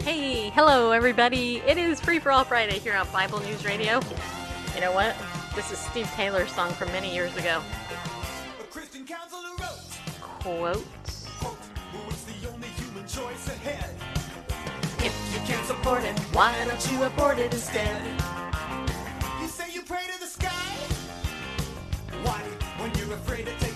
Hey, hello everybody. It is Free for All Friday here on Bible News Radio. You know what? This is Steve Taylor's song from many years ago. Quote. quote, "Who is the only human choice ahead? If you can't support it, why don't you abort it instead? You say you pray to the sky? Why, when you're afraid to take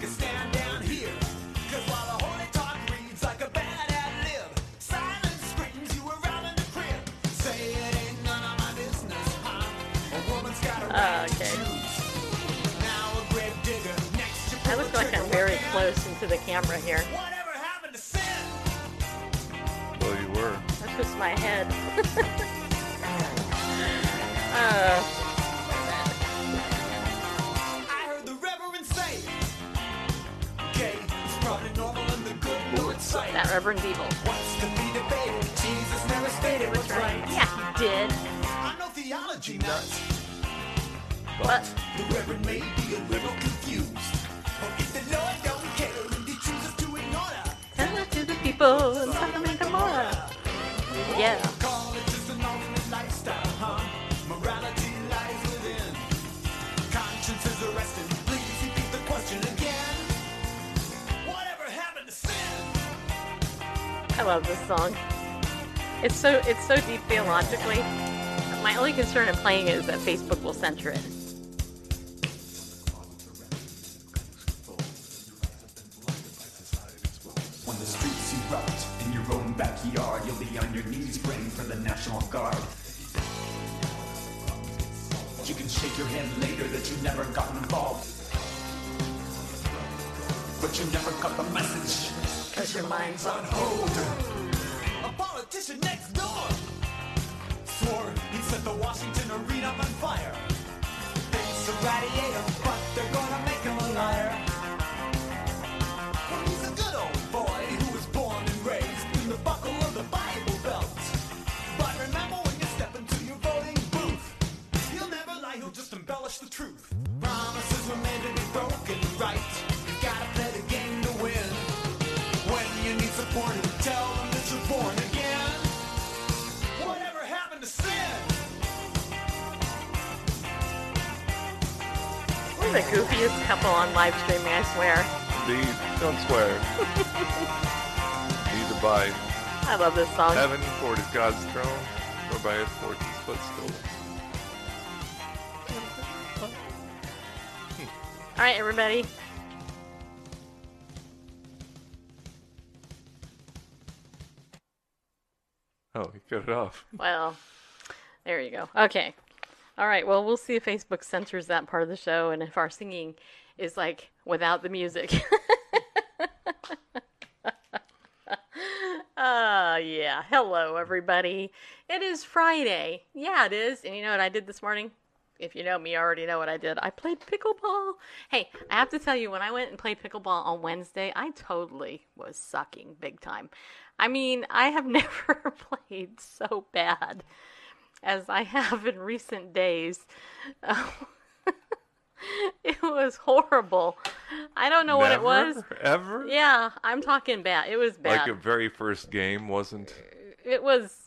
close into the camera here. Whatever happened to sin? Well, you were. That's just my head. uh, I heard the Reverend say, gay is probably normal in the good Lord's sight. that Reverend Evil. What's to be debated? Jesus never stated what's right. Yeah, he did. I'm no theology nut, But the Reverend may be a little confused. But if the Lord to sin? I love this song. It's so it's so deep theologically. My only concern in playing it is that Facebook will censor it. For the National Guard. You can shake your head later that you never got involved. But you never got the message. Cause your mind's on hold. A politician next door swore he'd set the Washington arena on fire. Thinks a radiator, but tell them that you're born again. Whatever happened to sin? We're the goofiest couple on live streaming, I swear. Indeed. Don't swear. Neither by I love this song. heaven, for it is God's throne, or by his force his footstool. All right, everybody. Oh, he cut it off. Well, there you go. Okay. All right. Well, we'll see if Facebook censors that part of the show and if our singing is like without the music. Uh, yeah. Hello, everybody. It is Friday. Yeah, it is. And you know what I did this morning? If you know me, you already know what I did. I played pickleball. Hey, I have to tell you, when I went and played pickleball on Wednesday, I totally was sucking big time. I mean, I have never played so bad as I have in recent days. it was horrible. I don't know what it was. Never, Ever? Yeah, I'm talking bad. It was bad. Like a very first game wasn't. it was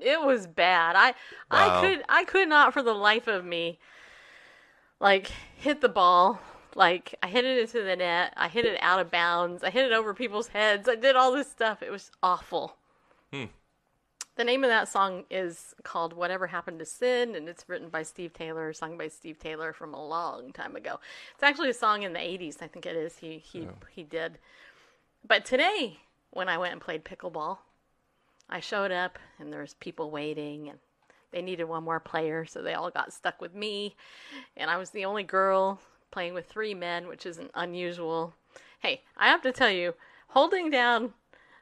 it was bad. I Wow. I could I could not for the life of me like hit the ball. Like I hit it into the net. I hit it out of bounds. I hit it over people's heads. I did all this stuff. It was awful. Hmm. The name of that song is called Whatever Happened to Sin, and it's written by Steve Taylor, sung by Steve Taylor from a long time ago. It's actually a song in the 80s, I think it is. He he he did. But today, when I went and played pickleball, I showed up and there was people waiting and they needed one more player, so they all got stuck with me. And I was the only girl playing with three men, which isn't unusual. Hey, I have to tell you, holding down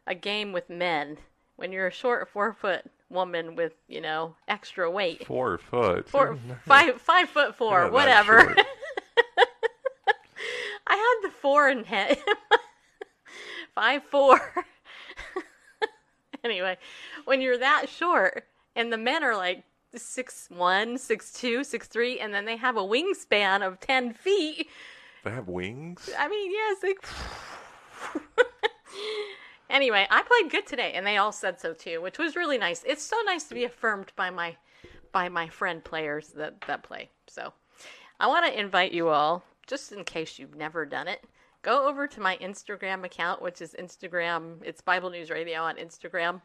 a game with men when you're a short four foot woman with you know extra weight. Four foot. Four, five, five foot four, that whatever. I had the four in head. five four. Anyway, when you're that short, and the men are like six one, six two, six three, and then they have a wingspan of ten feet. They have wings. I mean, yes. They... anyway, I played good today, and they all said so too, which was really nice. It's so nice to be affirmed by my by my friend players that that play. So, I want to invite you all, just in case you've never done it, go over to my Instagram account, which is Instagram. It's Bible News Radio on Instagram.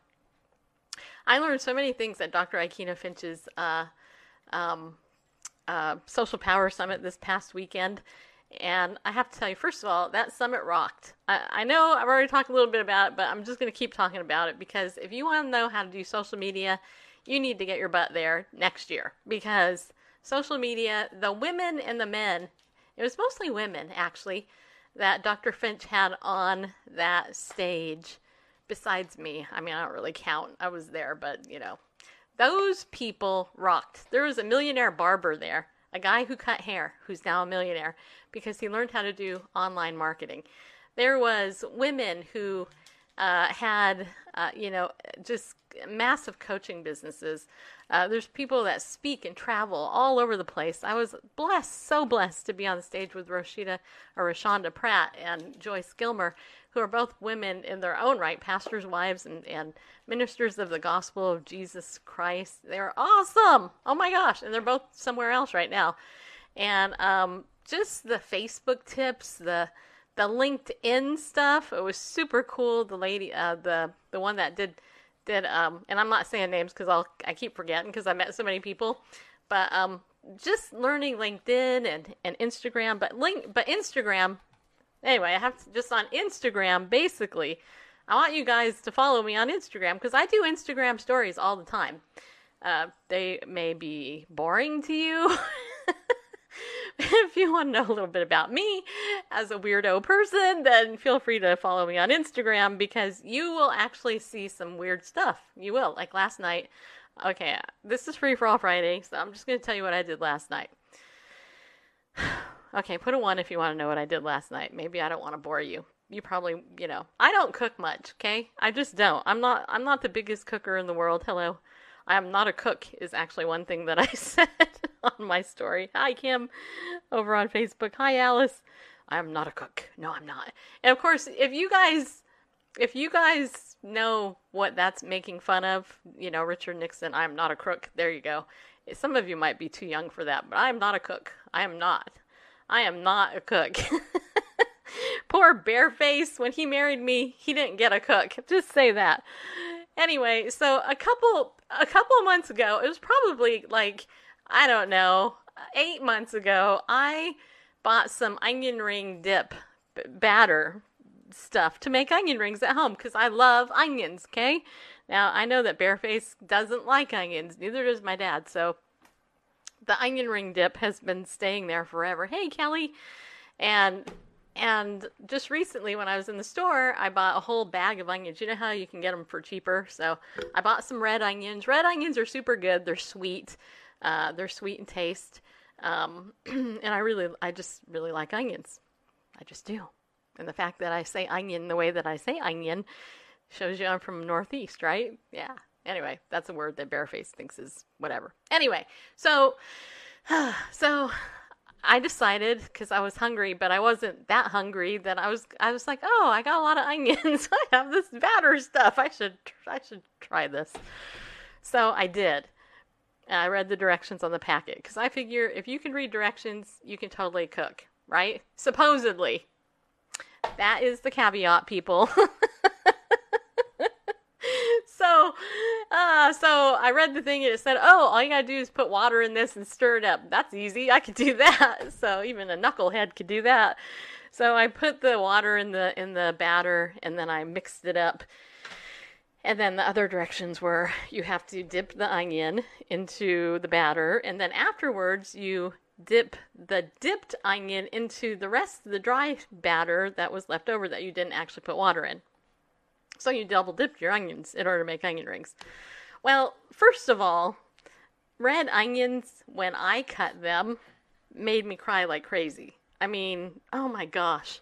I learned so many things at Dr. Ikena Finch's uh, um, uh, Social Power Summit this past weekend. And I have to tell you, first of all, that summit rocked. I, I know I've already talked a little bit about it, but I'm just going to keep talking about it because if you want to know how to do social media, you need to get your butt there next year because social media, the women and the men, it was mostly women actually, that Dr. Finch had on that stage besides me. I mean, I don't really count. I was there, but you know, those people rocked. There was a millionaire barber there, a guy who cut hair, who's now a millionaire because he learned how to do online marketing. There was women who uh, had, uh, you know, just massive coaching businesses. Uh, there's people that speak and travel all over the place. I was blessed, so blessed to be on the stage with Rashida or Rashonda Pratt and Joyce Gilmer, who are both women in their own right, pastors' wives and, and ministers of the gospel of Jesus Christ. They're awesome. Oh my gosh. And they're both somewhere else right now. And um, just the Facebook tips, the the LinkedIn stuff, it was super cool. The lady, uh, the the one that did did um, and I'm not saying names because I'll I keep forgetting because I met so many people, but um, just learning LinkedIn and and Instagram, but link but Instagram. Anyway, I have to, just on Instagram basically. I want you guys to follow me on Instagram because I do Instagram stories all the time. Uh, they may be boring to you. if you want to know a little bit about me as a weirdo person, then feel free to follow me on Instagram because you will actually see some weird stuff. You will. Like last night. Okay, this is free for all Friday, so I'm just going to tell you what I did last night. okay, put a one if you want to know what I did last night. Maybe I don't want to bore you. You probably, you know, I don't cook much, okay? I just don't. I'm not I'm not the biggest cooker in the world. Hello. I am not a cook is actually one thing that I said on my story. Hi Kim over on Facebook. Hi Alice. I am not a cook. No, I'm not. And of course, if you guys if you guys know what that's making fun of, you know, Richard Nixon, I'm not a crook. There you go. Some of you might be too young for that, but I am not a cook. I am not. I am not a cook. Poor Bareface, when he married me, he didn't get a cook. Just say that. Anyway, so a couple a couple months ago, it was probably like I don't know, 8 months ago, I bought some onion ring dip b- batter stuff to make onion rings at home because I love onions, okay? Now, I know that Bareface doesn't like onions, neither does my dad, so the onion ring dip has been staying there forever. Hey, Kelly. And and just recently when I was in the store, I bought a whole bag of onions. You know how you can get them for cheaper? So, I bought some red onions. Red onions are super good. They're sweet. Uh, they're sweet in taste. Um, and I really I just really like onions. I just do. And the fact that I say onion the way that I say onion shows you I'm from Northeast, right? Yeah. Anyway, that's a word that Bareface thinks is whatever. Anyway, so so I decided because I was hungry, but I wasn't that hungry that I was. I was like, oh, I got a lot of onions. I have this batter stuff. I should. I should try this. So I did. And I read the directions on the packet because I figure if you can read directions, you can totally cook, right? Supposedly. That is the caveat, people. so, uh, so I read the thing and it said, "Oh, all you gotta do is put water in this and stir it up." That's easy. I could do that. So even a knucklehead could do that. So I put the water in the in the batter and then I mixed it up. And then the other directions were you have to dip the onion into the batter, and then afterwards you dip the dipped onion into the rest of the dry batter that was left over that you didn't actually put water in. So you double dipped your onions in order to make onion rings. Well, first of all, red onions, when I cut them, made me cry like crazy. I mean, oh my gosh.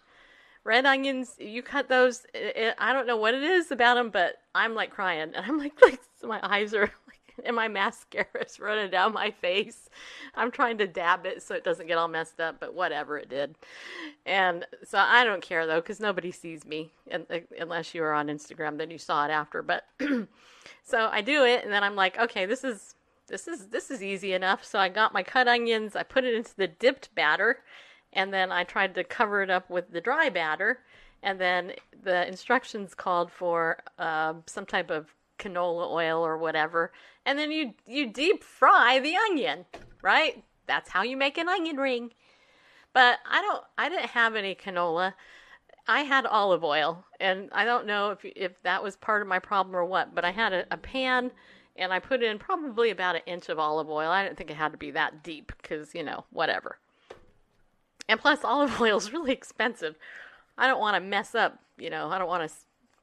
Red onions, you cut those. It, it, I don't know what it is about them, but I'm like crying. And I'm like, like my eyes are like, and my mascara's running down my face. I'm trying to dab it so it doesn't get all messed up, but whatever it did. And so I don't care though, because nobody sees me and, unless you were on Instagram, then you saw it after. But so I do it, and then I'm like, okay, this is this is this is easy enough. So I got my cut onions, I put it into the dipped batter, and then I tried to cover it up with the dry batter. And then the instructions called for uh, some type of canola oil or whatever, and then you you deep fry the onion, right? That's how you make an onion ring. But I don't I didn't have any canola. I had olive oil, and I don't know if if that was part of my problem or what, but I had a, a pan and I put in probably about an inch of olive oil. I didn't think it had to be that deep because, you know, whatever. And plus, olive oil is really expensive. I don't want to mess up, you know, I don't want to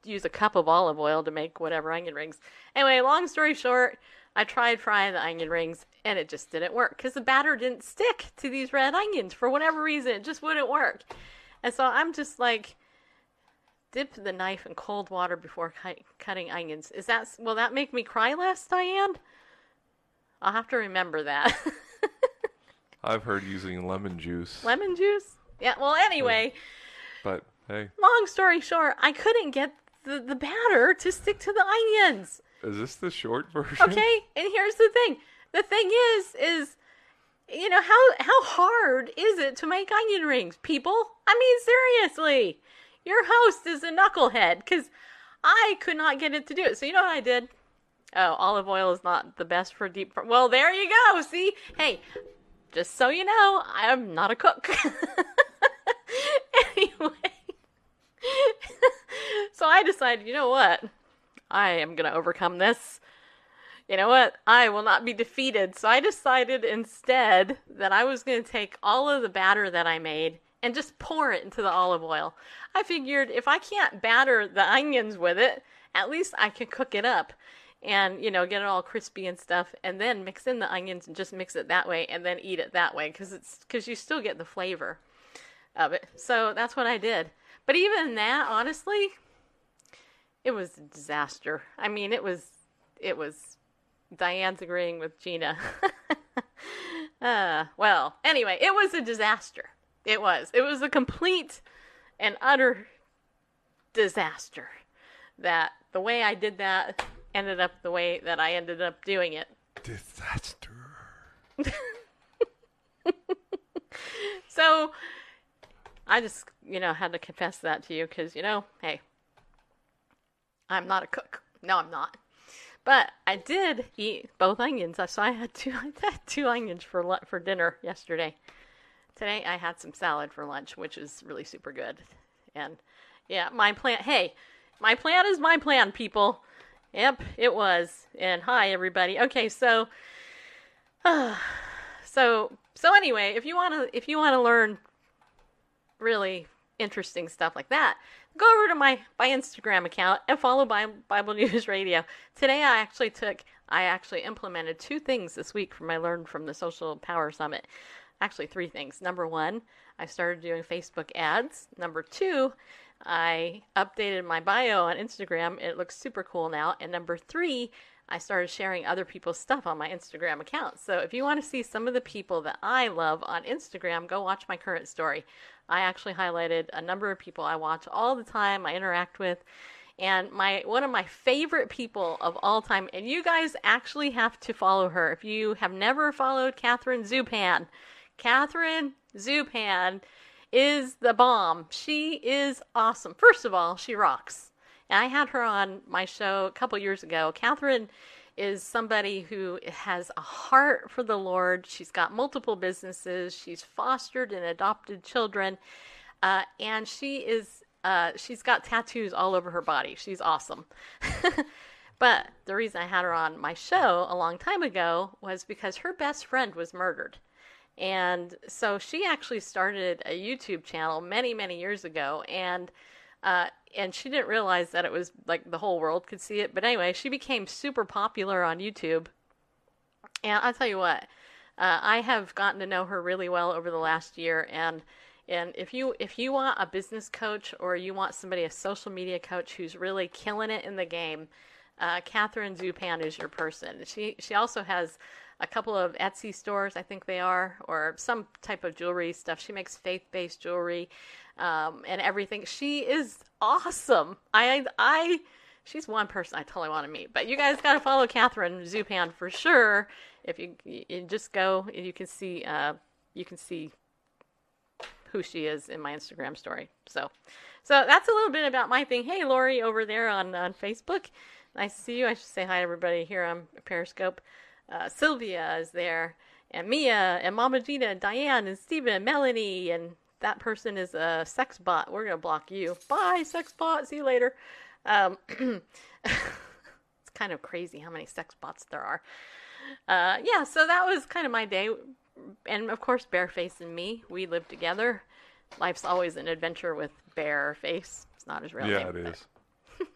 use a cup of olive oil to make whatever onion rings. Anyway, long story short, I tried frying the onion rings and it just didn't work because the batter didn't stick to these red onions for whatever reason. It just wouldn't work. And so I'm just like, dip the knife in cold water before cu- cutting onions. Is that will that make me cry less, Diane? I'll have to remember that. I've heard using lemon juice. Lemon juice? Yeah. Well, anyway. But hey, long story short, I couldn't get the, the batter to stick to the onions. is this the short version? Okay, and here's the thing. The thing is, is you know how how hard is it to make onion rings, people? I mean, seriously, your host is a knucklehead because I could not get it to do it. So you know what I did? Oh, olive oil is not the best for deep. Fr- well, there you go. See, hey, just so you know, I'm not a cook. anyway, so I decided, you know what? I am going to overcome this. You know what? I will not be defeated. So I decided instead that I was going to take all of the batter that I made and just pour it into the olive oil. I figured if I can't batter the onions with it, at least I can cook it up and you know get it all crispy and stuff and then mix in the onions and just mix it that way and then eat it that way cuz it's cuz you still get the flavor of it. So that's what I did. But even that, honestly, it was a disaster. I mean, it was it was Diane's agreeing with Gina. uh, well, anyway, it was a disaster. It was. It was a complete and utter disaster. That the way I did that ended up the way that I ended up doing it. Disaster. So I just, you know, had to confess that to you because, you know, hey, I'm not a cook. No, I'm not. But I did eat both onions. So I had two, I had two onions for for dinner yesterday. Today I had some salad for lunch, which is really super good. And yeah, my plan. Hey, my plan is my plan, people. Yep, it was. And hi, everybody. Okay, so, so, so anyway, if you want to, if you want to learn really interesting stuff like that, go over to my my Instagram account and follow Bi- Bible News Radio. Today, I actually took, I actually implemented two things this week from I learned from the Social Power Summit. Actually, three things. Number one, I started doing Facebook ads. Number two, I updated my bio on Instagram. It looks super cool now. And number three, I started sharing other people's stuff on my Instagram account. So if you want to see some of the people that I love on Instagram, go watch my current story. I actually highlighted a number of people I watch all the time, I interact with. And my one of my favorite people of all time, and you guys actually have to follow her. If you have never followed Catherine Zupan, Catherine Zupan is the bomb. She is awesome. First of all, she rocks. And I had her on my show a couple years ago. Catherine is somebody who has a heart for the Lord. She's got multiple businesses. She's fostered and adopted children, uh, and she is uh, she's got tattoos all over her body. She's awesome. but the reason I had her on my show a long time ago was because her best friend was murdered. And so she actually started a YouTube channel many, many years ago. And Uh, and she didn't realize that it was like the whole world could see it. But anyway, she became super popular on YouTube. And I'll tell you what, uh, I have gotten to know her really well over the last year. And and if you if you want a business coach or you want somebody a social media coach who's really killing it in the game, uh, Catherine Zupan is your person. She she also has a couple of Etsy stores, I think they are, or some type of jewelry stuff. She makes faith based jewelry um, and everything. She is awesome. I I she's one person I totally want to meet. But you guys got to follow Catherine Zupan for sure. If you, you just go, and you can see uh, you can see who she is in my Instagram story. So, so that's a little bit about my thing. Hey, Lori over there on on Facebook. Nice to see you. I should say hi to everybody here on Periscope. Uh, Sylvia is there, and Mia, and Mama Gina, and Diane, and Stephen, and Melanie, and that person is a sex bot. We're gonna block you. Bye, sex bot. See you later. Um, it's kind of crazy how many sex bots there are. Uh, yeah, so that was kind of my day, and of course, Bareface and me, we live together. Life's always an adventure with Bareface. It's not his real Yeah, name. it but- is.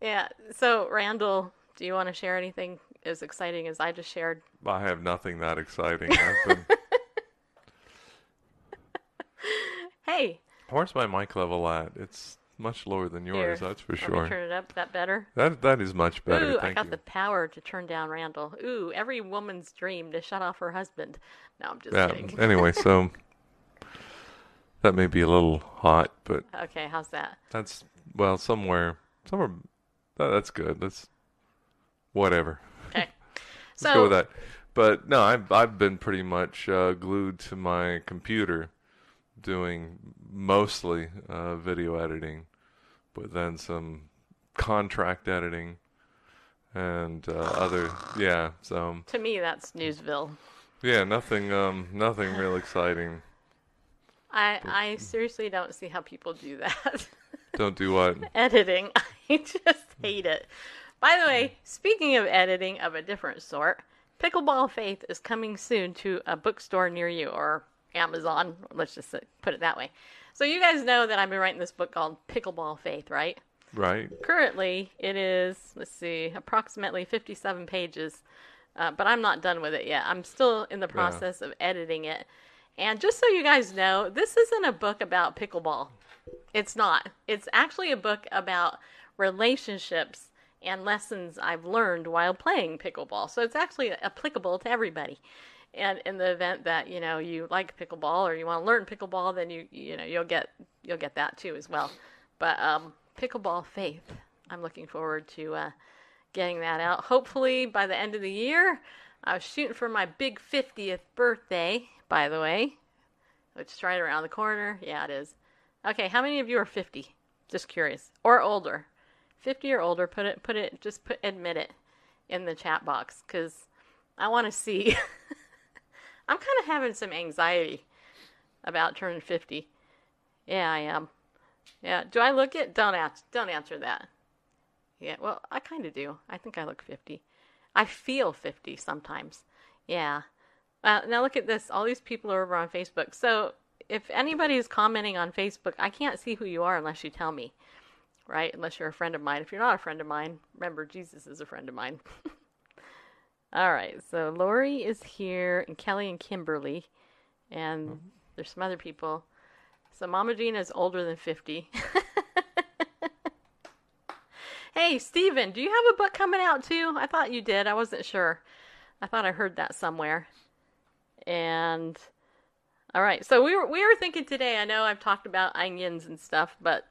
Yeah. So, Randall, do you want to share anything as exciting as I just shared? I have nothing that exciting. Been, Hey, where's my mic level at? It's much lower than yours, here, that's for sure. turn it up. That better? That that is much better. Ooh, I got you. the power to turn down Randall. Ooh, every woman's dream to shut off her husband. No, I'm just Yeah. kidding. anyway, so that may be a little hot, but Okay, how's that? that's well somewhere somewhere that, that's good. That's whatever. Okay. Let's go with that. But no, I've I've been pretty much uh, glued to my computer, doing mostly uh, video editing, but then some contract editing, and uh, other yeah. So to me, that's Newsville. yeah, nothing um nothing real exciting. I I seriously don't see how people do that. Don't do what? editing. I just hate it. By the way, speaking of editing of a different sort, Pickleball Faith is coming soon to a bookstore near you or Amazon. Let's just put it that way. So you guys know that I've been writing this book called Pickleball Faith, right? Right. Currently, it is let's see, approximately 57 pages, uh, but I'm not done with it yet. I'm still in the process of editing it. And just so you guys know, this isn't a book about pickleball. It's not. It's actually a book about relationships and lessons I've learned while playing pickleball. So it's actually applicable to everybody. And in the event that you know you like pickleball or you want to learn pickleball, then you you know you'll get you'll get that too as well. But um, pickleball faith, I'm looking forward to uh, getting that out. Hopefully by the end of the year. I was shooting for my big 50th birthday, by the way, which is right around the corner. Yeah, it is. Okay, how many of you are 50? Just curious, or older? 50 or older? Put it, put it, just put admit it in the chat box because I want to see. I'm kind of having some anxiety about turning 50. Yeah, I am. Yeah, do I look it? Don't ask. Don't answer that. Yeah, well, I kind of do. I think I look 50. I feel 50 sometimes. Yeah. Uh, now look at this. All these people are over on Facebook. So if anybody is commenting on Facebook, I can't see who you are unless you tell me, right? Unless you're a friend of mine. If you're not a friend of mine, remember Jesus is a friend of mine. All right. So Lori is here, and Kelly and Kimberly, and mm-hmm. there's some other people. So Mama Gina is older than 50. Hey, Steven, do you have a book coming out too? I thought you did. I wasn't sure. I thought I heard that somewhere. And all right, so we were we were thinking today. I know I've talked about onions and stuff, but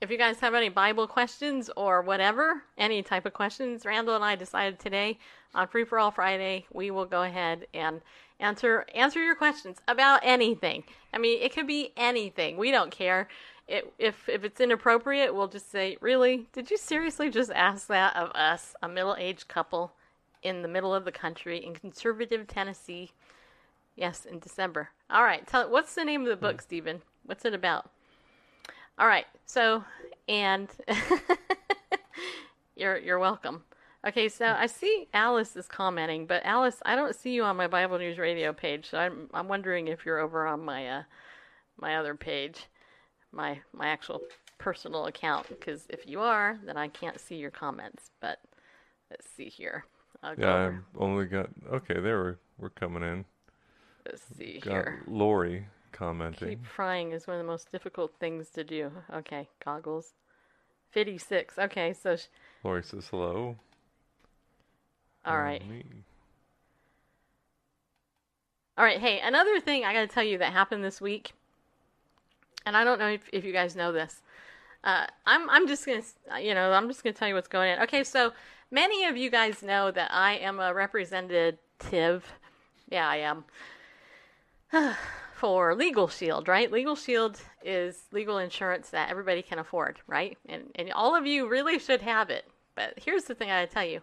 if you guys have any Bible questions or whatever, any type of questions, Randall and I decided today on Free for All Friday, we will go ahead and answer answer your questions about anything. I mean, it could be anything. We don't care. It, if if it's inappropriate, we'll just say, "Really? Did you seriously just ask that of us, a middle-aged couple in the middle of the country in conservative Tennessee?" Yes, in December. All right. Tell what's the name of the book, hmm. Stephen? What's it about? All right. So, and you're you're welcome. Okay, so I see Alice is commenting, but Alice, I don't see you on my Bible News Radio page. So I'm I'm wondering if you're over on my uh my other page. my my actual personal account because if you are, then I can't see your comments. But let's see here. I'll yeah, I've only got. Okay, there we're we're coming in. let's see Got here. Lori commenting. Keep frying is one of the most difficult things to do. Okay, goggles. 56. Okay, so sh- Lori says hello. all right. All right, hey, another thing I got to tell you that happened this week, and I don't know if, if you guys know this. Uh, I'm I'm just gonna you know I'm just gonna tell you what's going on. Okay, so many of you guys know that I am a representative. Yeah, I am. For Legal Shield, right? Legal Shield is legal insurance that everybody can afford, right? And and all of you really should have it. But here's the thing I tell you.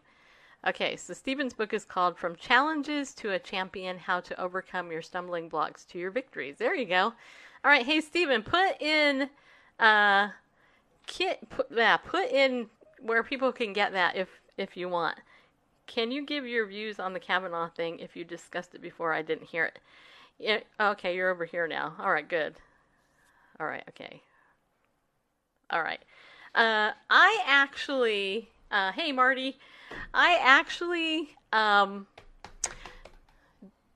Okay, so Stephen's book is called From Challenges to a Champion How to Overcome Your Stumbling Blocks to Your Victories. There you go. All right, hey Stephen, put in uh kit put yeah, put in where people can get that if if you want. Can you give your views on the Kavanaugh thing if you discussed it before I didn't hear it? Yeah, okay, you're over here now. All right, good. All right, okay. All right. Uh, I actually, uh, hey Marty, I actually um,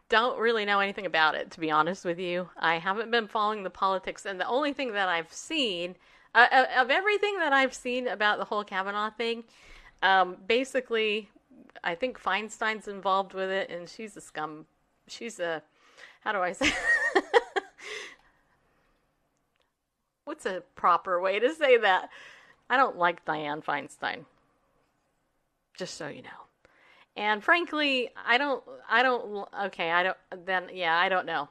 don't really know anything about it, to be honest with you. I haven't been following the politics, and the only thing that I've seen, uh, of- everything that I've seen about the whole Kavanaugh thing, um, basically, I think Feinstein's involved with it, and she's a scum. She's a, how do I say? What's a proper way to say that? I don't like Dianne Feinstein. Just so you know. And frankly, I don't I don't okay, I don't then yeah, I don't know.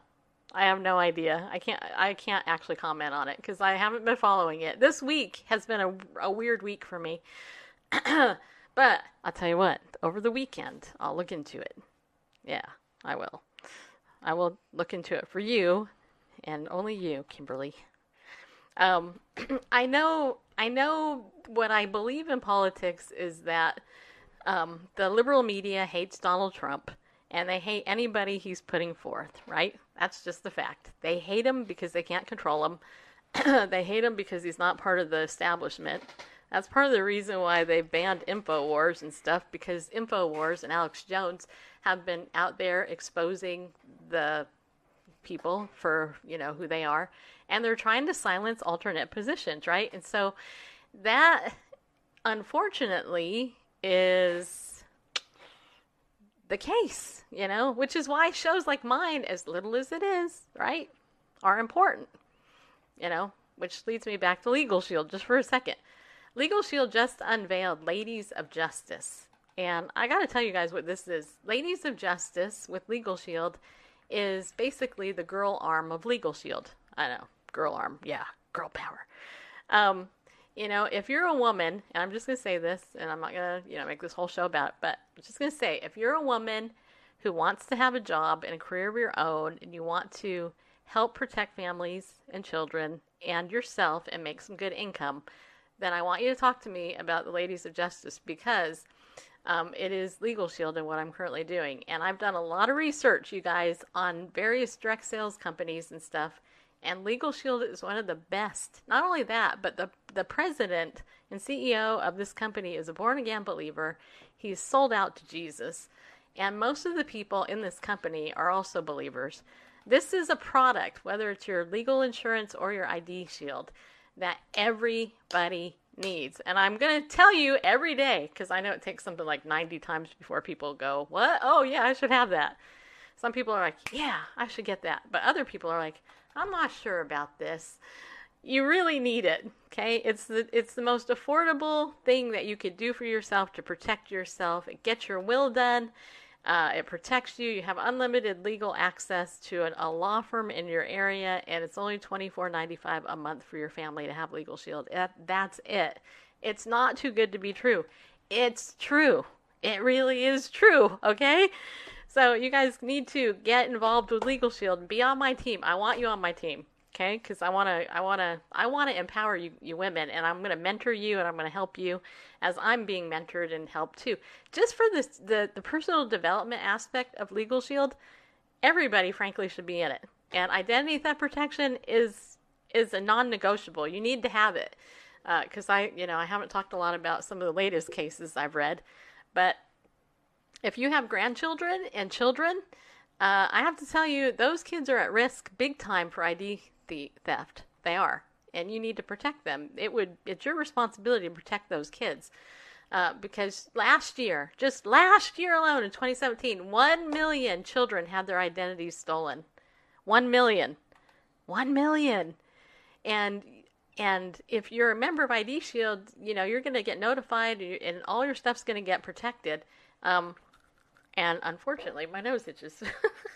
I have no idea. I can't I can't actually comment on it cuz I haven't been following it. This week has been a, a weird week for me. but I'll tell you what, over the weekend, I'll look into it. Yeah, I will. I will look into it for you and only you, Kimberly. Um, I know, I know what I believe in politics is that um, the liberal media hates Donald Trump and they hate anybody he's putting forth, right? That's just the fact. They hate him because they can't control him. they hate him because he's not part of the establishment. That's part of the reason why they banned InfoWars and stuff because InfoWars and Alex Jones have been out there exposing the people for you know who they are. And they're trying to silence alternate positions right? And so that unfortunately is the case you know which is why shows like mine as little as it is right are important you know which leads me back to legal shield just for a second. Legal shield just unveiled ladies of justice and i got to tell you guys what this is ladies of justice with legal shield is basically the girl arm of Legal Shield. I know, girl arm. Yeah, girl power. Um, you know, if you're a woman, and I'm just gonna say this, and I'm not gonna, you know, make this whole show about it, but I'm just gonna say, if you're a woman who wants to have a job and a career of your own, and you want to help protect families and children and yourself and make some good income, then I want you to talk to me about the Ladies of Justice because um, it is Legal Shield and what I'm currently doing. And I've done a lot of research, you guys, on various direct sales companies and stuff. And Legal Shield is one of the best. Not only that, but the the president and CEO of this company is a born again believer. He's sold out to Jesus. And most of the people in this company are also believers. This is a product, whether it's your legal insurance or your ID shield, that everybody needs. And I'm going to tell you every day because I know it takes something like 90 times before people go, What? Oh, yeah, I should have that. Some people are like, Yeah, I should get that. But other people are like, I'm not sure about this. You really need it, okay? It's the it's the most affordable thing that you could do for yourself to protect yourself. It gets your will done. Uh, it protects you. You have unlimited legal access to an, a law firm in your area, and it's only twenty four ninety five a month for your family to have Legal Shield. That, that's it. It's not too good to be true. It's true. It really is true. Okay. So you guys need to get involved with Legal Shield and be on my team. I want you on my team. Okay, because I want to, I want to, I want to empower you, you women, and I'm going to mentor you, and I'm going to help you as I'm being mentored and helped too. Just for this, the the personal development aspect of Legal Shield, everybody, frankly, should be in it. And identity theft protection is is a non-negotiable. You need to have it because I, you know, I haven't talked a lot about some of the latest cases I've read, but if you have grandchildren and children, uh, I have to tell you, those kids are at risk big time for ID the- theft. They are, and you need to protect them. It would, it's your responsibility to protect those kids. Uh, because last year, just last year alone in 2017, 1 million children had their identities stolen. 1 million. 1 million. And and if you're a member of ID Shield, you know, you're going to get notified and all your stuff's going to get protected. Um, and unfortunately, my nose itches.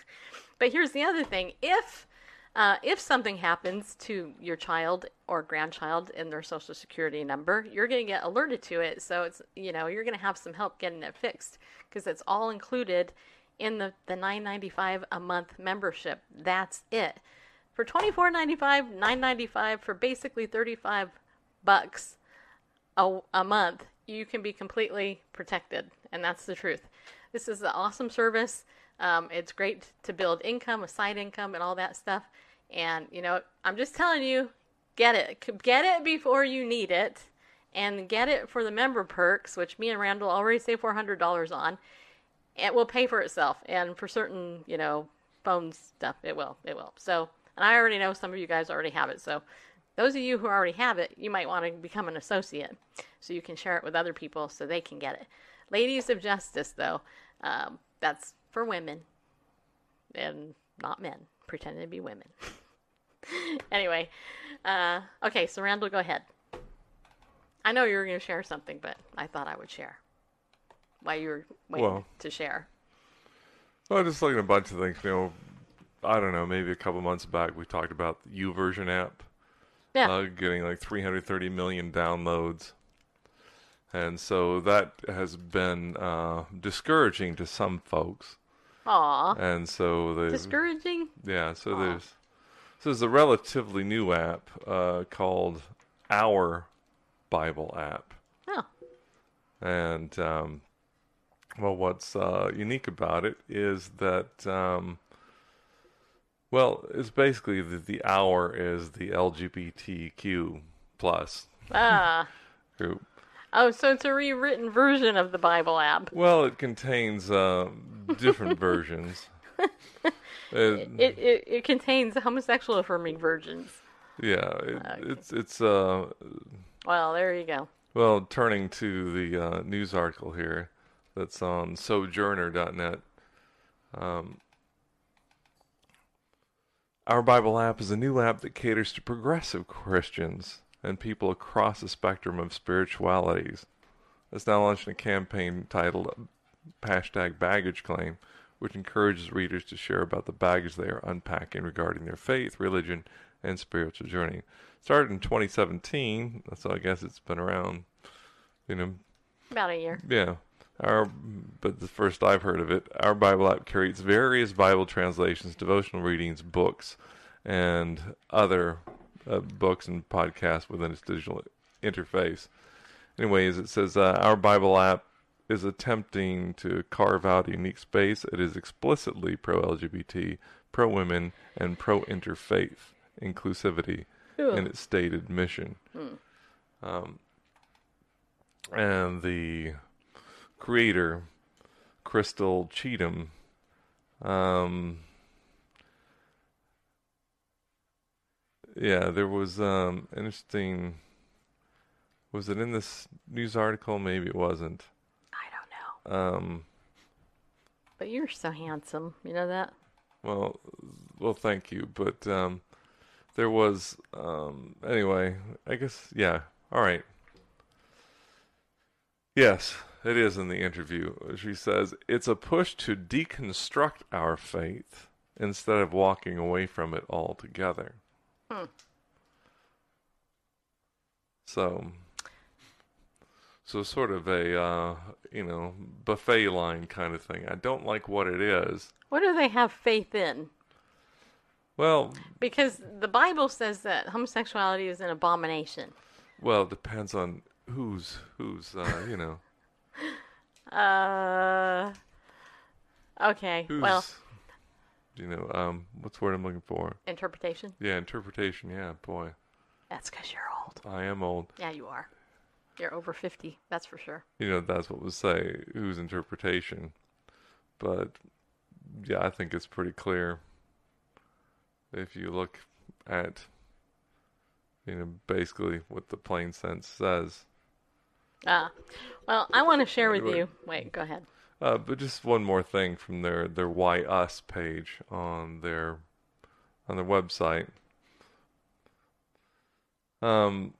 but here's the other thing: if uh, if something happens to your child or grandchild and their social security number, you're going to get alerted to it. So it's you know you're going to have some help getting it fixed because it's all included in the the 9.95 a month membership. That's it. For 24.95, 9.95 for basically 35 bucks a, a month, you can be completely protected, and that's the truth. This is an awesome service. Um, it's great to build income, a side income, and all that stuff. And you know, I'm just telling you, get it, get it before you need it, and get it for the member perks, which me and Randall already save $400 on. It will pay for itself, and for certain, you know, phone stuff, it will, it will. So, and I already know some of you guys already have it. So, those of you who already have it, you might want to become an associate so you can share it with other people so they can get it. Ladies of Justice, though, um, that's for women and not men pretending to be women. anyway, uh, okay, so Randall, go ahead. I know you were going to share something, but I thought I would share while you were waiting Well. to share. Well, I'm just looking at a bunch of things. You know, I don't know. Maybe a couple months back we talked about the YouVersion app Yeah. uh, getting like 330 million downloads, and so that has been uh, discouraging to some folks. Aw. And so they Discouraging? Yeah, so there's so there's a relatively new app uh, called Our Bible app, Oh. and um, well, what's uh, unique about it is that um, well, it's basically the, the Our is the LGBTQ plus Ah. group. Oh, so it's a rewritten version of the Bible app. Well, it contains uh, different versions. It- It, it, it contains homosexual affirming versions. yeah, it, it's it's uh, Well, there you go. Well, turning to the uh, news article here that's on sojourner.net. Um, Our Bible app is a new app that caters to progressive Christians and people across the spectrum of spiritualities. It's now launching a campaign titled hashtag baggage claim, which encourages readers to share about the baggage they are unpacking regarding their faith, religion, and spiritual journey. Started in 2017, so I guess it's been around, you know, About a year. yeah. Our, but the first I've heard of it, our Bible app carries various Bible translations, devotional readings, books, and other uh, books and podcasts within its digital interface. Anyways, it says uh, our Bible app is attempting to carve out a unique space. It is explicitly pro-LGBT, pro-women, and pro-interfaith inclusivity in its stated mission. Um, and the creator, Crystal Cheatham, um, yeah, there was um, interesting. Was it in this news article? Maybe it wasn't. I don't know. Um, But you're so handsome. You know that? well, well, thank you, but um, there was um, anyway. I guess yeah. All right. Yes, it is in the interview. She says it's a push to deconstruct our faith instead of walking away from it altogether. So, so sort of a uh, you know buffet line kind of thing. I don't like what it is. What do they have faith in? Well, Because the Bible says that homosexuality is an abomination. well, it depends on who's who's uh, you know Uh. Okay. who's Well, you know, um, what's the word I'm looking for? Interpretation. Yeah, interpretation. Yeah, boy, That's because you're old. I am old. Yeah, you are. You're over 50. That's for sure. You know, that's what we say. Whose interpretation? But yeah, I think it's pretty clear. If you look at, you know, basically what the plain sense says. Ah, well, I want to share with you. Wait, go ahead. Uh, but just one more thing from their their Why Us page on their on their website. Um,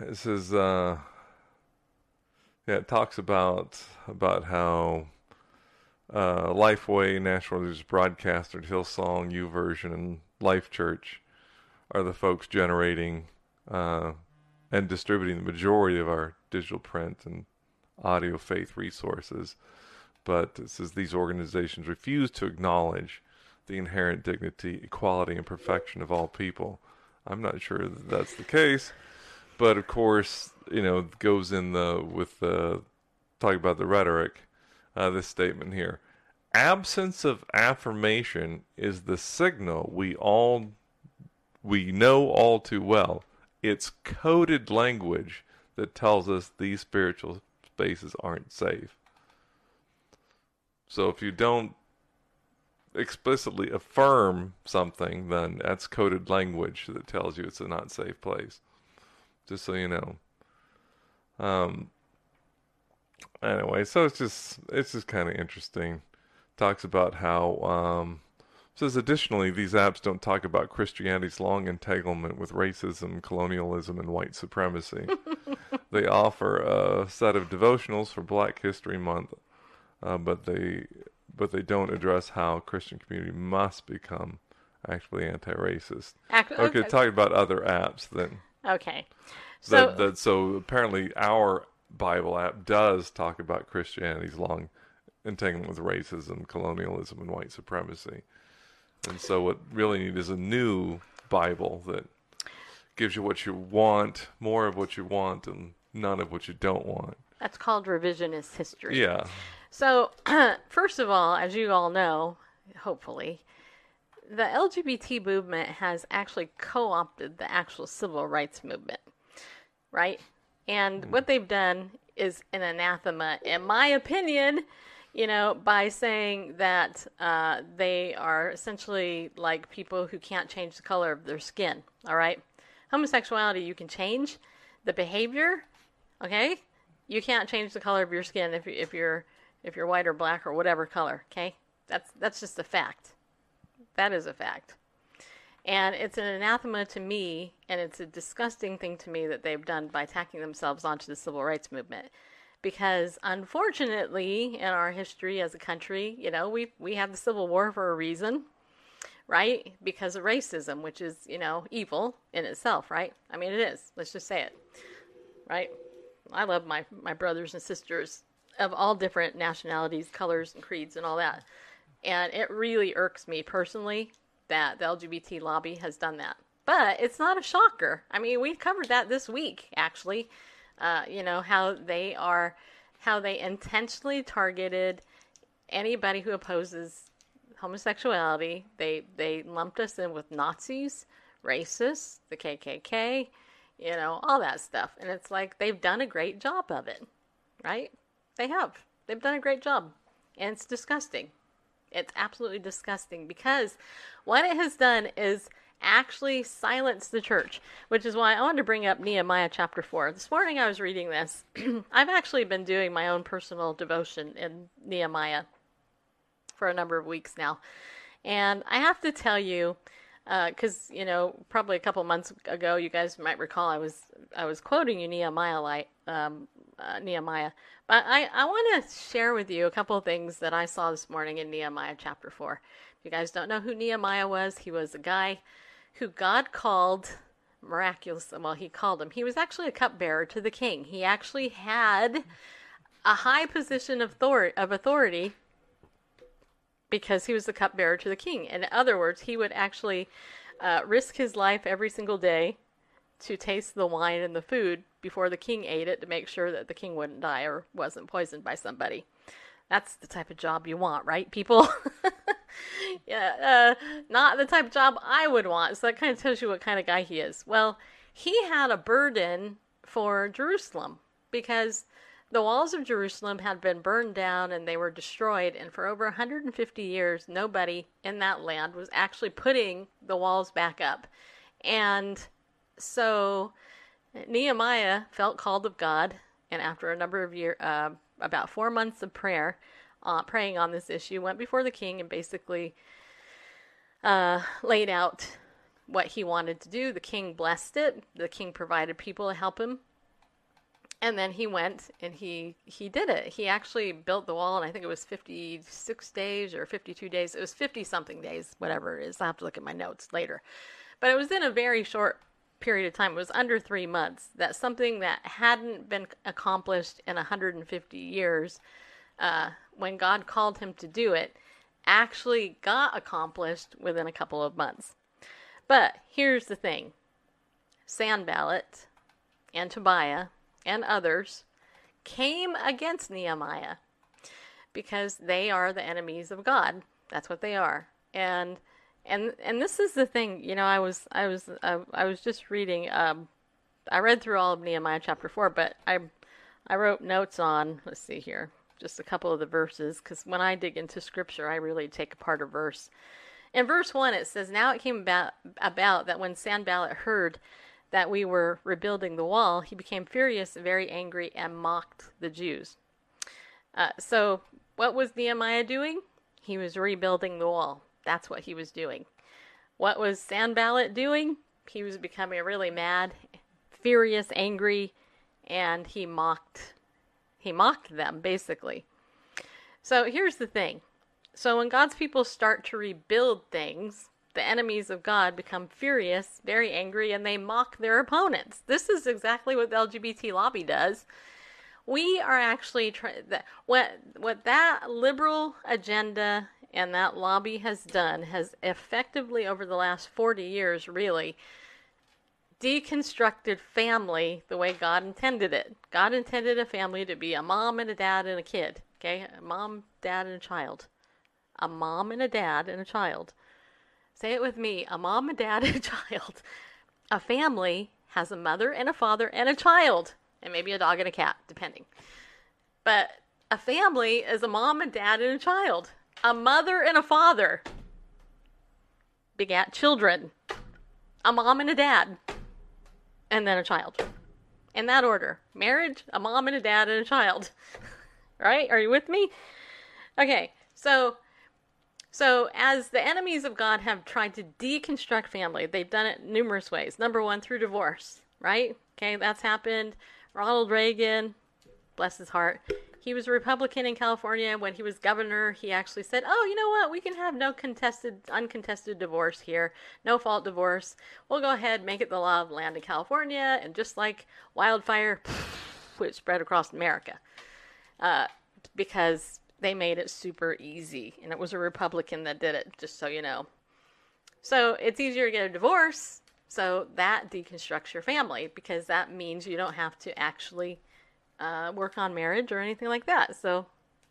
it says, uh, yeah, it talks about about how uh, Lifeway, National News Broadcaster, Hillsong, YouVersion, and Life Church are the folks generating uh, and distributing the majority of our digital print and audio faith resources. But it says these organizations refuse to acknowledge the inherent dignity, equality, and perfection of all people. I'm not sure that that's the case, but of course, you know, goes in the with the talk about the rhetoric. Uh, this statement here: absence of affirmation is the signal we all we know all too well. It's coded language that tells us these spiritual spaces aren't safe. So if you don't explicitly affirm something, then that's coded language that tells you it's a not safe place. Just so you know. Um. Anyway, so it's just it's just kind of interesting. Talks about how um, says additionally these apps don't talk about Christianity's long entanglement with racism, colonialism, and white supremacy. they offer a set of devotionals for Black History Month, uh, but they but they don't address how Christian community must become actually anti-racist. Ac- Okay, okay. talking about other apps then. Okay. So, That, that so apparently our Bible app does talk about Christianity's long entanglement with racism, colonialism, and white supremacy. And so what really need is a new Bible that gives you what you want, more of what you want, and none of what you don't want. that's called revisionist history. Yeah. So, first of all, as you all know, hopefully, the LGBT movement has actually co opted the actual civil rights movement, right? And hmm. what they've done is an anathema, in my opinion, you know, by saying that uh, they are essentially like people who can't change the color of their skin, all right? Homosexuality, you can change the behavior, okay? You can't change the color of your skin if, you, if you're if you're white or black or whatever color, okay? That's that's just a fact. That is a fact. And it's an anathema to me, and it's a disgusting thing to me that they've done by tacking themselves onto the civil rights movement. Because unfortunately, in our history as a country, you know, we we have the Civil War for a reason, right? Because of racism, which is, you know, evil in itself, right? I mean, it is. Let's just say it, right? I love my my brothers and sisters of all different nationalities, colors, and creeds, and all that. And it really irks me personally that the LGBT lobby has done that. But it's not a shocker. I mean, we covered that this week, actually. Uh, you know how they are, how they intentionally targeted anybody who opposes homosexuality. They they lumped us in with Nazis, racists, the KKK, you know, all that stuff. And it's like they've done a great job of it, right? They have. They've done a great job. And it's disgusting. It's absolutely disgusting because what it has done is actually silence the church, which is why I wanted to bring up Nehemiah chapter 4. This morning I was reading this. I've actually been doing my own personal devotion in Nehemiah for a number of weeks now. And I have to tell you, because you know, probably a couple months ago, you guys might recall I was I was quoting you Nehemiah like um, uh, Nehemiah, but I I want to share with you a couple things that I saw this morning in Nehemiah chapter four. If you guys don't know who Nehemiah was, he was a guy who God called miraculous. Well, he called him. He was actually a cupbearer to the king. He actually had a high position of authority, of authority because he was the cupbearer to the king. In other words, he would actually uh, risk his life every single day to taste the wine and the food before the king ate it to make sure that the king wouldn't die or wasn't poisoned by somebody. That's the type of job you want, right, people? yeah, uh, not the type of job I would want. So that kind of tells you what kind of guy he is. Well, he had a burden for Jerusalem because the walls of Jerusalem had been burned down and they were destroyed. And for over 150 years, nobody in that land was actually putting the walls back up. And so Nehemiah felt called of God. And after a number of years, uh, about four months of prayer, uh, praying on this issue, went before the king and basically uh, laid out what he wanted to do. The king blessed it. The king provided people to help him. And then he went and he he did it. He actually built the wall, and I think it was 56 days or 52 days. It was 50 something days, whatever it is. I have to look at my notes later. But it was in a very short period of time. It was under three months. That something that hadn't been accomplished in 150 years, uh, when God called him to do it, actually got accomplished within a couple of months. But here's the thing Sanballat and Tobiah and others came against Nehemiah because they are the enemies of God. That's what they are. And and and this is the thing, you know, I was I was uh, I was just reading um I read through all of Nehemiah chapter 4, but I I wrote notes on, let's see here, just a couple of the verses cuz when I dig into scripture, I really take apart a verse. In verse 1 it says, "Now it came about about that when Sanballat heard that we were rebuilding the wall, he became furious, very angry, and mocked the Jews. Uh, so, what was Nehemiah doing? He was rebuilding the wall. That's what he was doing. What was Sanballat doing? He was becoming really mad, furious, angry, and he mocked. He mocked them basically. So here's the thing. So when God's people start to rebuild things, the enemies of God become furious, very angry, and they mock their opponents. This is exactly what the LGBT lobby does. We are actually what what that liberal agenda and that lobby has done has effectively over the last 40 years really deconstructed family the way God intended it. God intended a family to be a mom and a dad and a kid, okay? A mom, dad and a child. A mom and a dad and a child. Say it with me a mom, a dad, and a child. A family has a mother and a father and a child, and maybe a dog and a cat, depending. But a family is a mom, a dad, and a child. A mother and a father begat children. A mom and a dad, and then a child. In that order marriage, a mom and a dad, and a child. right? Are you with me? Okay, so so, as the enemies of God have tried to deconstruct family, they've done it numerous ways. Number one, through divorce, right? Okay, that's happened. Ronald Reagan, bless his heart, he was a Republican in California. When he was governor, he actually said, Oh, you know what? We can have no contested, uncontested divorce here, no fault divorce. We'll go ahead, make it the law of the land in California, and just like wildfire, it spread across America. Uh, because they made it super easy. And it was a Republican that did it, just so you know. So it's easier to get a divorce. So that deconstructs your family because that means you don't have to actually uh, work on marriage or anything like that. So,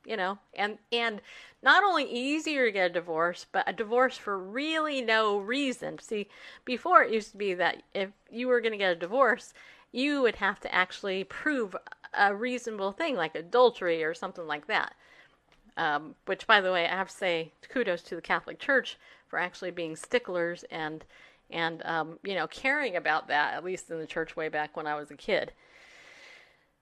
you know, and and not only easier to get a divorce, but a divorce for really no reason. See, before it used to be that if you were going to get a divorce, you would have to actually prove a reasonable thing like adultery or something like that. Um, which, by the way, I have to say kudos to the Catholic Church for actually being sticklers and and um, you know caring about that. At least in the church way back when I was a kid.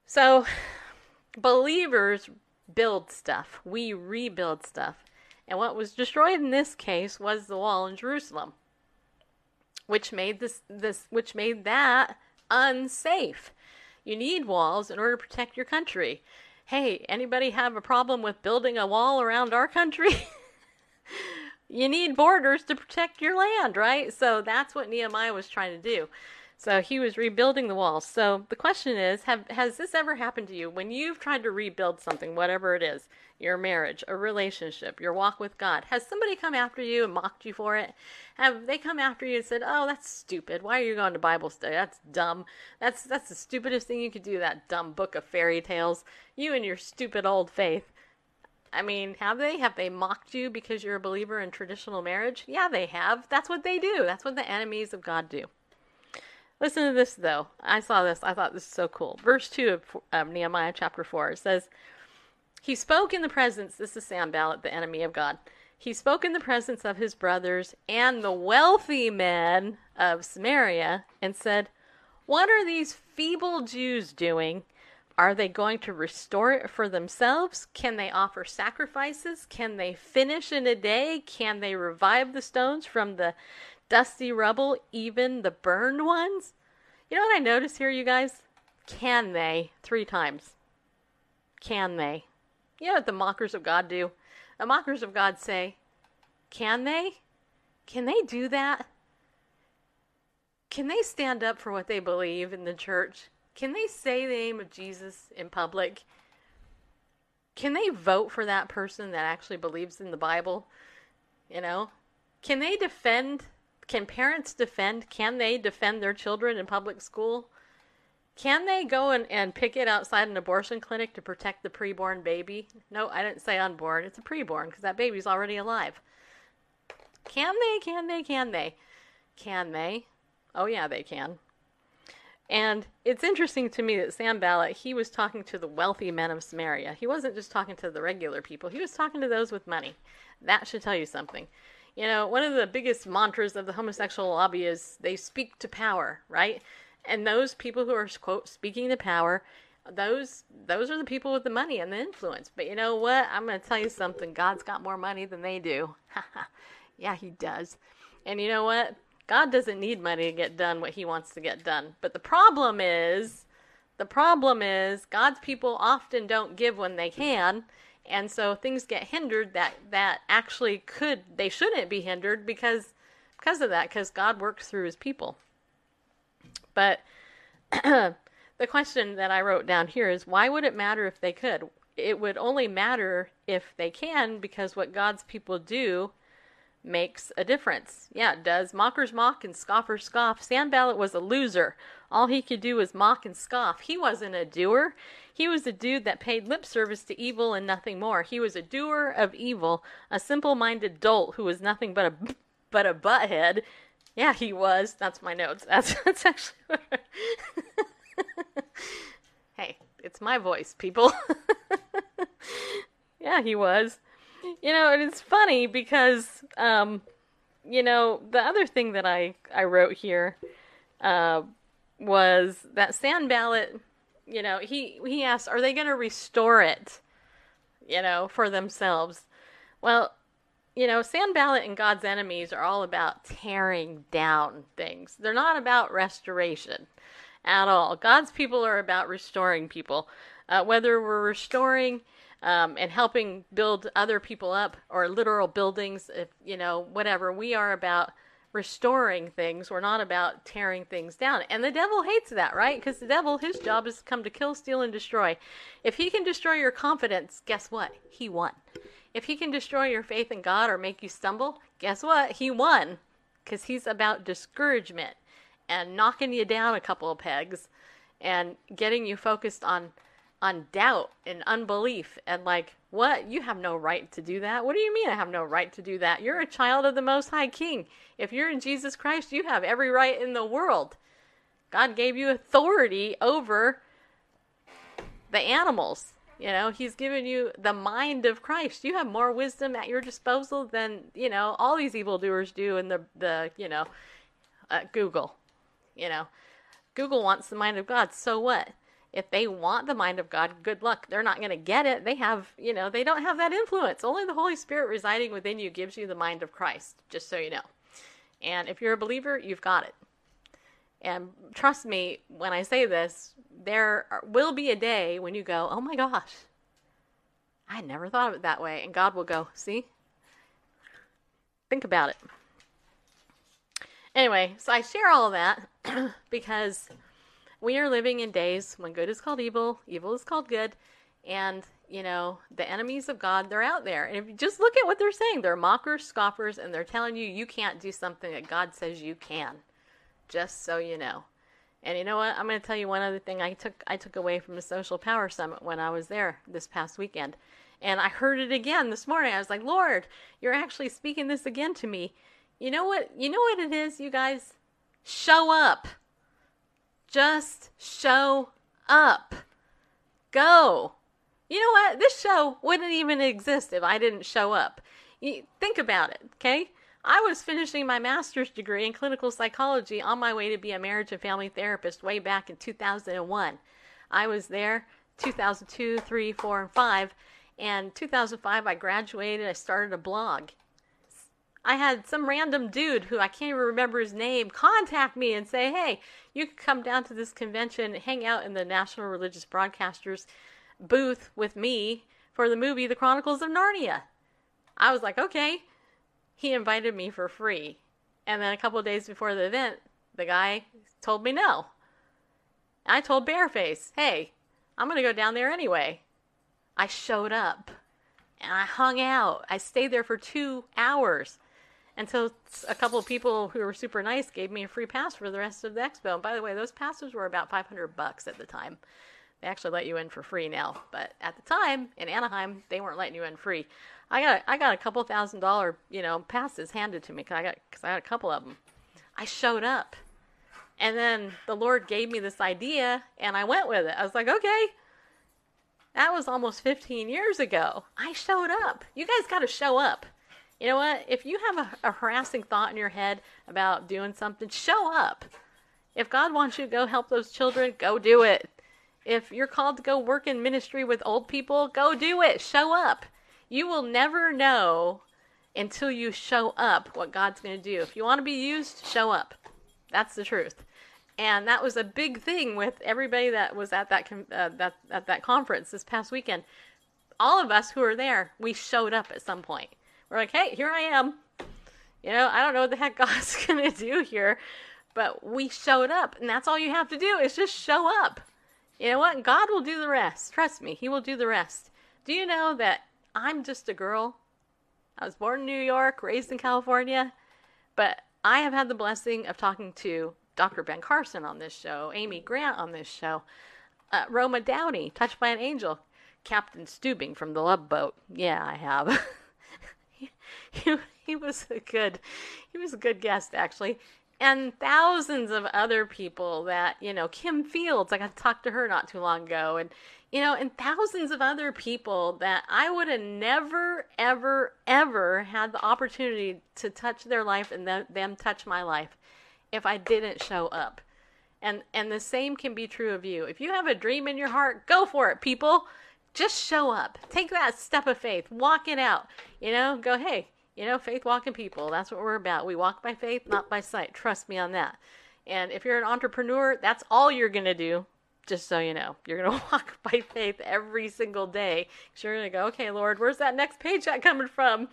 So, believers build stuff. We rebuild stuff. And what was destroyed in this case was the wall in Jerusalem, which made this this which made that unsafe. You need walls in order to protect your country hey, anybody have a problem with building a wall around our country? you need borders to protect your land, right? So that's what Nehemiah was trying to do. So he was rebuilding the walls. So the question is, have has this ever happened to you when you've tried to rebuild something, whatever it is, your marriage, a relationship, your walk with God? Has somebody come after you and mocked you for it? Have they come after you and said, "Oh, that's stupid. Why are you going to Bible study? That's dumb. That's that's the stupidest thing you could do. That dumb book of fairy tales. You and your stupid old faith." I mean, have they? Have they mocked you because you're a believer in traditional marriage? Yeah, they have. That's what they do. That's what the enemies of God do. Listen to this, though. I saw this. I thought this is so cool. Verse 2 of um, Nehemiah chapter 4 says, He spoke in the presence, this is Sanballat, the enemy of God. He spoke in the presence of his brothers and the wealthy men of Samaria and said, What are these feeble Jews doing? Are they going to restore it for themselves? Can they offer sacrifices? Can they finish in a day? Can they revive the stones from the dusty rubble, even the burned ones? You know what I notice here, you guys? Can they? Three times. Can they? You know what the mockers of God do? The mockers of God say, Can they? Can they do that? Can they stand up for what they believe in the church? Can they say the name of Jesus in public? Can they vote for that person that actually believes in the Bible? You know? Can they defend? Can parents defend? Can they defend their children in public school? Can they go and, and picket outside an abortion clinic to protect the preborn baby? No, I didn't say unborn. It's a preborn because that baby's already alive. Can they? Can they? Can they? Can they? Oh, yeah, they can. And it's interesting to me that Sanballat, he was talking to the wealthy men of Samaria. He wasn't just talking to the regular people, he was talking to those with money. That should tell you something. You know, one of the biggest mantras of the homosexual lobby is they speak to power, right? And those people who are quote speaking to power, those those are the people with the money and the influence. But you know what? I'm going to tell you something. God's got more money than they do. yeah, he does. And you know what? God doesn't need money to get done what he wants to get done. But the problem is, the problem is God's people often don't give when they can, and so things get hindered that that actually could they shouldn't be hindered because because of that because God works through his people. But the question that I wrote down here is why would it matter if they could? It would only matter if they can because what God's people do makes a difference. Yeah, does. Mockers mock and scoffers scoff. Sanballat was a loser. All he could do was mock and scoff. He wasn't a doer. He was a dude that paid lip service to evil and nothing more. He was a doer of evil, a simple-minded dolt who was nothing but a but a butthead. Yeah, he was. That's my notes. That's that's actually. What I... hey, it's my voice, people. yeah, he was. You know, and it's funny because, um, you know, the other thing that I I wrote here uh, was that Sanballat. You know, he he asked, "Are they going to restore it?" You know, for themselves. Well, you know, Sanballat and God's enemies are all about tearing down things. They're not about restoration at all. God's people are about restoring people. Uh, whether we're restoring um, and helping build other people up or literal buildings, if you know, whatever. We are about restoring things. We're not about tearing things down. And the devil hates that, right? Because the devil, his job is to come to kill, steal, and destroy. If he can destroy your confidence, guess what? He won. If he can destroy your faith in God or make you stumble, guess what? He won. Because he's about discouragement and knocking you down a couple of pegs and getting you focused on on doubt and unbelief and like what? You have no right to do that. What do you mean i have no right to do that? You're a child of the most high king. If you're in jesus christ you have every right in the world. God gave you authority over the animals. You know he's given you the mind of christ. You have more wisdom at your disposal than you know all these evildoers do in the the you know uh, google. You know google wants the mind of god. So what if they want the mind of God, good luck. They're not going to get it. They have, you know, they don't have that influence. Only the Holy Spirit residing within you gives you the mind of Christ, just so you know. And if you're a believer, you've got it. And trust me when I say this, there will be a day when you go, oh my gosh, I never thought of it that way. And God will go, see? Think about it. Anyway, so I share all that because we are living in days when good is called evil, evil is called good, and you know the enemies of God they're out there. And if you just look at what they're saying, they're mockers, scoffers, and they're telling you you can't do something that God says you can. Just so you know. And you know what? I'm going to tell you one other thing I took I took away from the Social Power Summit when I was there this past weekend. And I heard it again this morning. I was like, "Lord, you're actually speaking this again to me." You know what? You know what it is, you guys? Show up. Just show up. Go. You know what? This show wouldn't even exist if I didn't show up. You, think about it, okay? I was finishing my master's degree in clinical psychology on my way to be a marriage and family therapist way back in 2001. I was there 2002, 3, 4, and 5. And 2005, I graduated. I started a blog. I had some random dude who I can't even remember his name contact me and say, hey, you can come down to this convention, hang out in the National Religious Broadcasters booth with me for the movie The Chronicles of Narnia. I was like, okay. He invited me for free. And then a couple days before the event, the guy told me no. I told Bareface, hey, I'm going to go down there anyway. I showed up and I hung out. I stayed there for two hours until a couple of people who were super nice gave me a free pass for the rest of the expo. And by the way, those passes were about 500 bucks at the time. They actually let you in for free now, but at the time in Anaheim, they weren't letting you in free. I got I got a couple thousand dollar you know passes handed to me because I got because I got a couple of them. I showed up, and then the Lord gave me this idea, and I went with it. I was like, okay, that was almost 15 years ago. I showed up. You guys got to show up. You know what? If you have a, a harassing thought in your head about doing something, show up. If God wants you to go help those children, go do it. If you're called to go work in ministry with old people, go do it. Show up. You will never know until you show up what God's going to do. If you want to be used, show up. That's the truth. And that was a big thing with everybody that was at that uh, that at that conference this past weekend. All of us who were there, we showed up at some point. We're like, "Hey, here I am." You know, I don't know what the heck God's going to do here, but we showed up, and that's all you have to do is just show up. You know what? God will do the rest. Trust me, He will do the rest. Do you know that I'm just a girl? I was born in New York, raised in California, but I have had the blessing of talking to Dr. Ben Carson on this show, Amy Grant on this show, uh, Roma Downey, Touched by an Angel, Captain Stubing from the Love Boat. Yeah, I have. he, he, was a good, he was a good guest actually. And thousands of other people that you know kim fields i got to to her not too long ago and you know and thousands of other people that i would have never ever ever had the opportunity to touch their life and them, them touch my life if i didn't show up. And and the same can be true of you. If you have a dream in your heart go for it people. Just show up. Take that step of faith. Walk it out. You know go hey you know, faith walking people. That's what we're about. We walk by faith, not by sight. Trust me on that. And if you're an entrepreneur, that's all you're going to do. Just so you know, you're going to walk by faith every single day. So you're going to go, okay, Lord, where's that next paycheck coming from?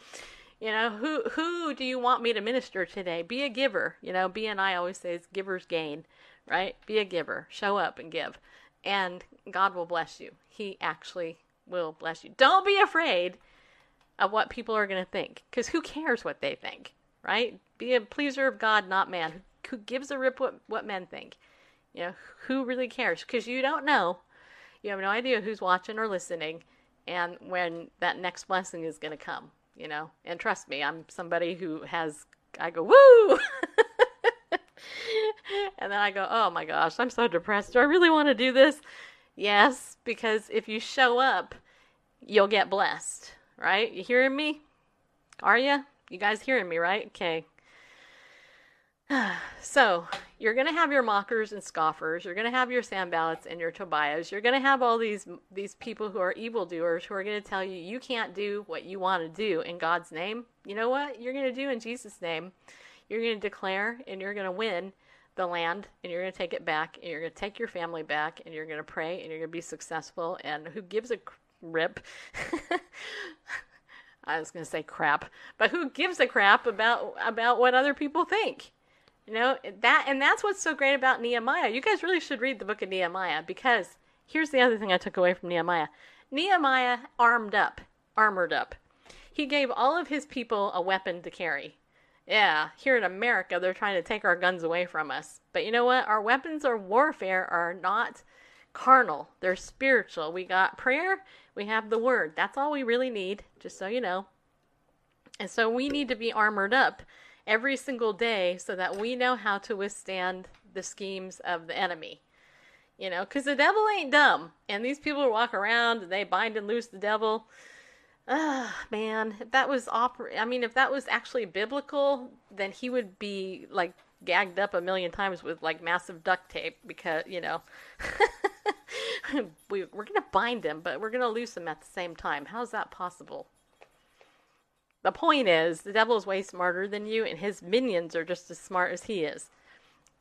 You know, who who do you want me to minister today? Be a giver. You know, B and I always say says givers gain, right? Be a giver. Show up and give. And God will bless you. He actually will bless you. Don't be afraid of what people are going to think. Because who cares what they think, right? Be a pleaser of God, not man. Who gives a rip what, what men think? You know, who really cares? Because you don't know. You have no idea who's watching or listening and when that next blessing is going to come, you know? And trust me, I'm somebody who has, I go, woo! and then I go, oh my gosh, I'm so depressed. Do I really want to do this? Yes, because if you show up, you'll get blessed right? You hearing me? Are you? You guys hearing me, right? Okay. So, you're going to have your mockers and scoffers. You're going to have your Sanballats and your Tobiahs. You're going to have all these these people who are evildoers who are going to tell you you can't do what you want to do in God's name. You know what? You're going to do in Jesus' name. You're going to declare and you're going to win the land and you're going to take it back and you're going to take your family back and you're going to pray and you're going to be successful. And who gives a rip. I was going to say crap, but who gives a crap about about what other people think? You know, that and that's what's so great about Nehemiah. You guys really should read the book of Nehemiah because here's the other thing I took away from Nehemiah. Nehemiah armed up, armored up. He gave all of his people a weapon to carry. Yeah, here in America, they're trying to take our guns away from us. But you know what? Our weapons of warfare are not carnal, they're spiritual. We got prayer, we have the word. That's all we really need, just so you know. And so we need to be armored up every single day so that we know how to withstand the schemes of the enemy. You know, because the devil ain't dumb. And these people walk around and they bind and loose the devil. Ah, man, if that was oper- I mean, if that was actually biblical, then he would be like gagged up a million times with like massive duct tape because you know we we're gonna bind him, but we're gonna loose him at the same time. How's that possible? The point is, the devil is way smarter than you, and his minions are just as smart as he is.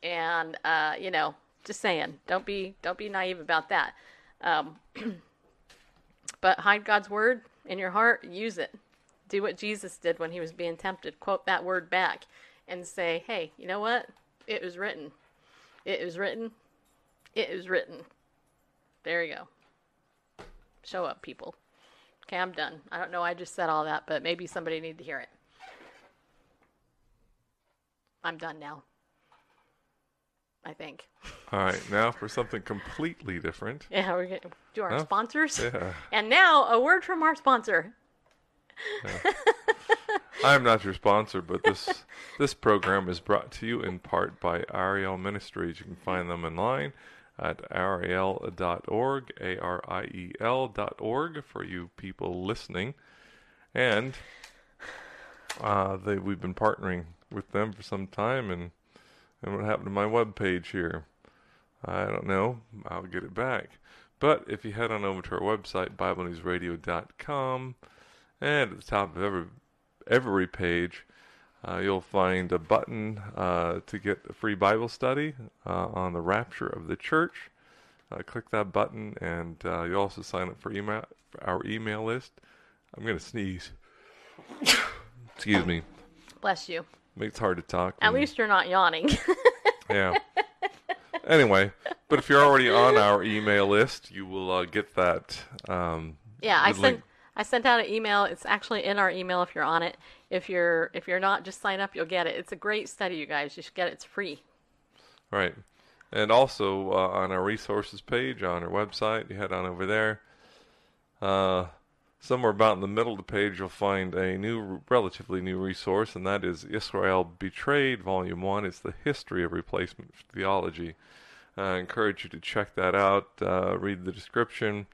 And uh, you know, just saying, don't be don't be naive about that. Um, but hide God's word in your heart, use it. Do what Jesus did when he was being tempted. Quote that word back and say, hey, you know what? It was written. It was written. It was written. There you go. Show up, people. Okay, I'm done. I don't know. I just said all that, but maybe somebody need to hear it. I'm done now. I think. All right, now for something completely different. Yeah, we're going to do our sponsors. Yeah. And now a word from our sponsor. I'm not your sponsor, but this this program is brought to you in part by Ariel Ministries. You can find them online at ariel.org, a r i e l dot org for you people listening. And uh, they we've been partnering with them for some time, and and what happened to my web page here? I don't know. I'll get it back. But if you head on over to our website, BibleNewsRadio.com, and at the top of every every page, uh, you'll find a button uh, to get a free Bible study uh, on the rapture of the church. Uh, click that button, and uh, you also sign up for email for our email list. I'm gonna sneeze. Excuse me. Bless you. Makes it hard to talk. At least you're not yawning. yeah. Anyway, but if you're already on our email list, you will uh, get that. Um, yeah, I sent. I sent out an email. It's actually in our email if you're on it. If you're if you're not, just sign up. You'll get it. It's a great study, you guys. You should get it. It's free. Right. And also uh, on our resources page on our website, you head on over there. Uh, somewhere about in the middle of the page, you'll find a new, relatively new resource, and that is Israel Betrayed, Volume 1. It's the history of replacement theology. I encourage you to check that out, uh, read the description,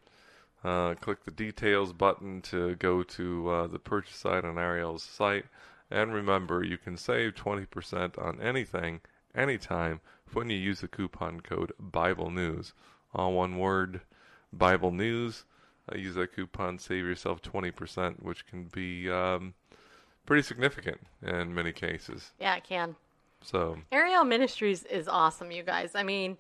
uh, click the details button to go to uh, the purchase site on Ariel's site. And remember, you can save 20% on anything, anytime, when you use the coupon code Bible News. All one word, Bible News. Uh, use that coupon, save yourself 20%, which can be um, pretty significant in many cases. Yeah, it can. So, Ariel Ministries is awesome, you guys. I mean,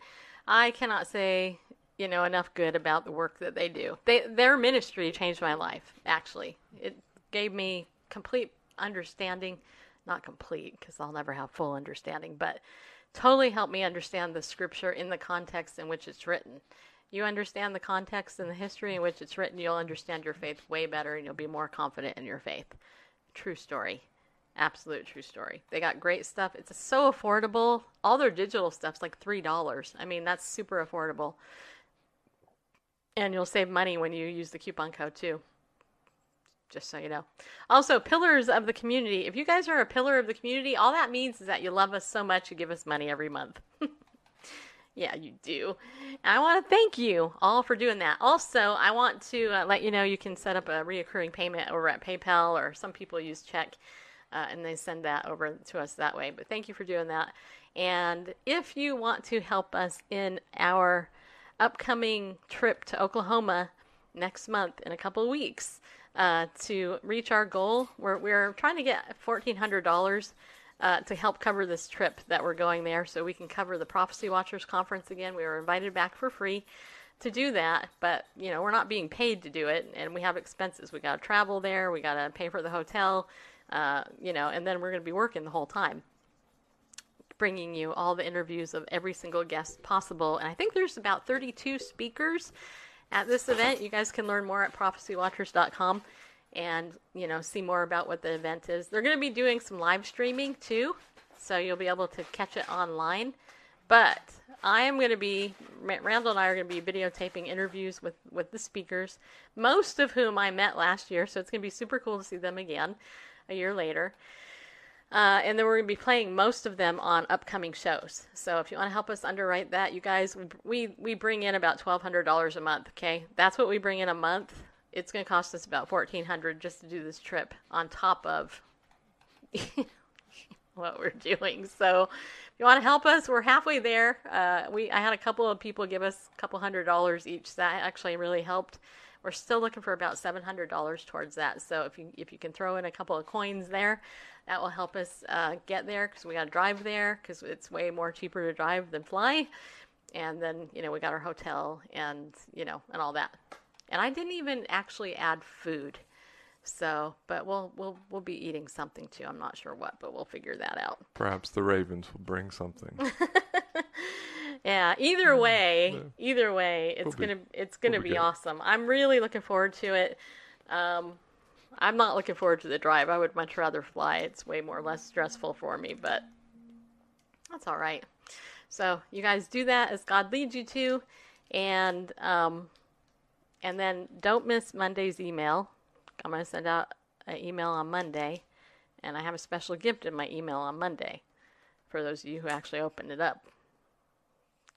I cannot say you know enough good about the work that they do. They their ministry changed my life. Actually, it gave me complete understanding, not complete because I'll never have full understanding, but totally helped me understand the scripture in the context in which it's written. You understand the context and the history in which it's written, you'll understand your faith way better and you'll be more confident in your faith. True story. Absolute true story. They got great stuff. It's so affordable. All their digital stuff's like $3. I mean, that's super affordable. And you'll save money when you use the coupon code too. Just so you know. Also, pillars of the community. If you guys are a pillar of the community, all that means is that you love us so much you give us money every month. Yeah, you do. And I want to thank you all for doing that. Also, I want to uh, let you know you can set up a reoccurring payment over at PayPal, or some people use check, uh, and they send that over to us that way. But thank you for doing that. And if you want to help us in our upcoming trip to Oklahoma next month in a couple of weeks uh, to reach our goal, we're, we're trying to get $1,400 uh, to help cover this trip that we're going there so we can cover the Prophecy Watchers Conference again. We were invited back for free to do that, but you know, we're not being paid to do it and we have expenses. We got to travel there, we got to pay for the hotel, uh, you know, and then we're going to be working the whole time bringing you all the interviews of every single guest possible. And I think there's about 32 speakers at this event. You guys can learn more at prophecywatchers.com. and you know see more about what the event is. They're going to be doing some live streaming too, so you'll be able to catch it online. But I am going to be Randall and I are going to be videotaping interviews with with the speakers, most of whom I met last year. So it's going to be super cool to see them again a year later. Uh, and then we're going to be playing most of them on upcoming shows. So if you want to help us underwrite that, you guys, we we bring in about twelve hundred dollars a month. Okay, that's what we bring in a month. It's going to cost us about fourteen hundred just to do this trip on top of what we're doing. So if you want to help us, we're halfway there. Uh, we I had a couple of people give us a couple hundred dollars each. That actually really helped. We're still looking for about seven hundred dollars towards that. So if you if you can throw in a couple of coins there, that will help us uh, get there because we got to drive there because it's way more cheaper to drive than fly. And then you know we got our hotel and you know and all that. And I didn't even actually add food. So, but we'll we'll we'll be eating something too. I'm not sure what, but we'll figure that out. Perhaps the Ravens will bring something. Yeah, either way, either way, it's gonna it's gonna be good. awesome. I'm really looking forward to it. Um, I'm not looking forward to the drive. I would much rather fly. It's way more less stressful for me, but that's all right. So you guys do that as God leads you to, and um, and then don't miss Monday's email. I'm gonna send out an email on Monday, and I have a special gift in my email on Monday for those of you who actually opened it up.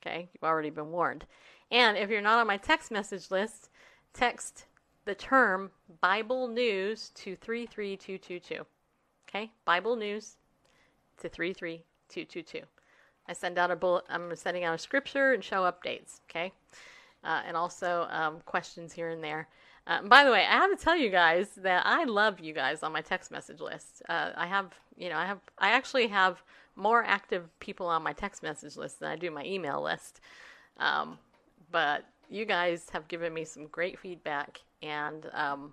Okay, you've already been warned. And if you're not on my text message list, text the term Bible News to 33222. Okay, Bible News to 33222. I send out a bullet, I'm sending out a scripture and show updates. Okay, uh, and also um, questions here and there. Uh, by the way, I have to tell you guys that I love you guys on my text message list. Uh, I have, you know, I have, I actually have more active people on my text message list than I do my email list. Um, but you guys have given me some great feedback, and um,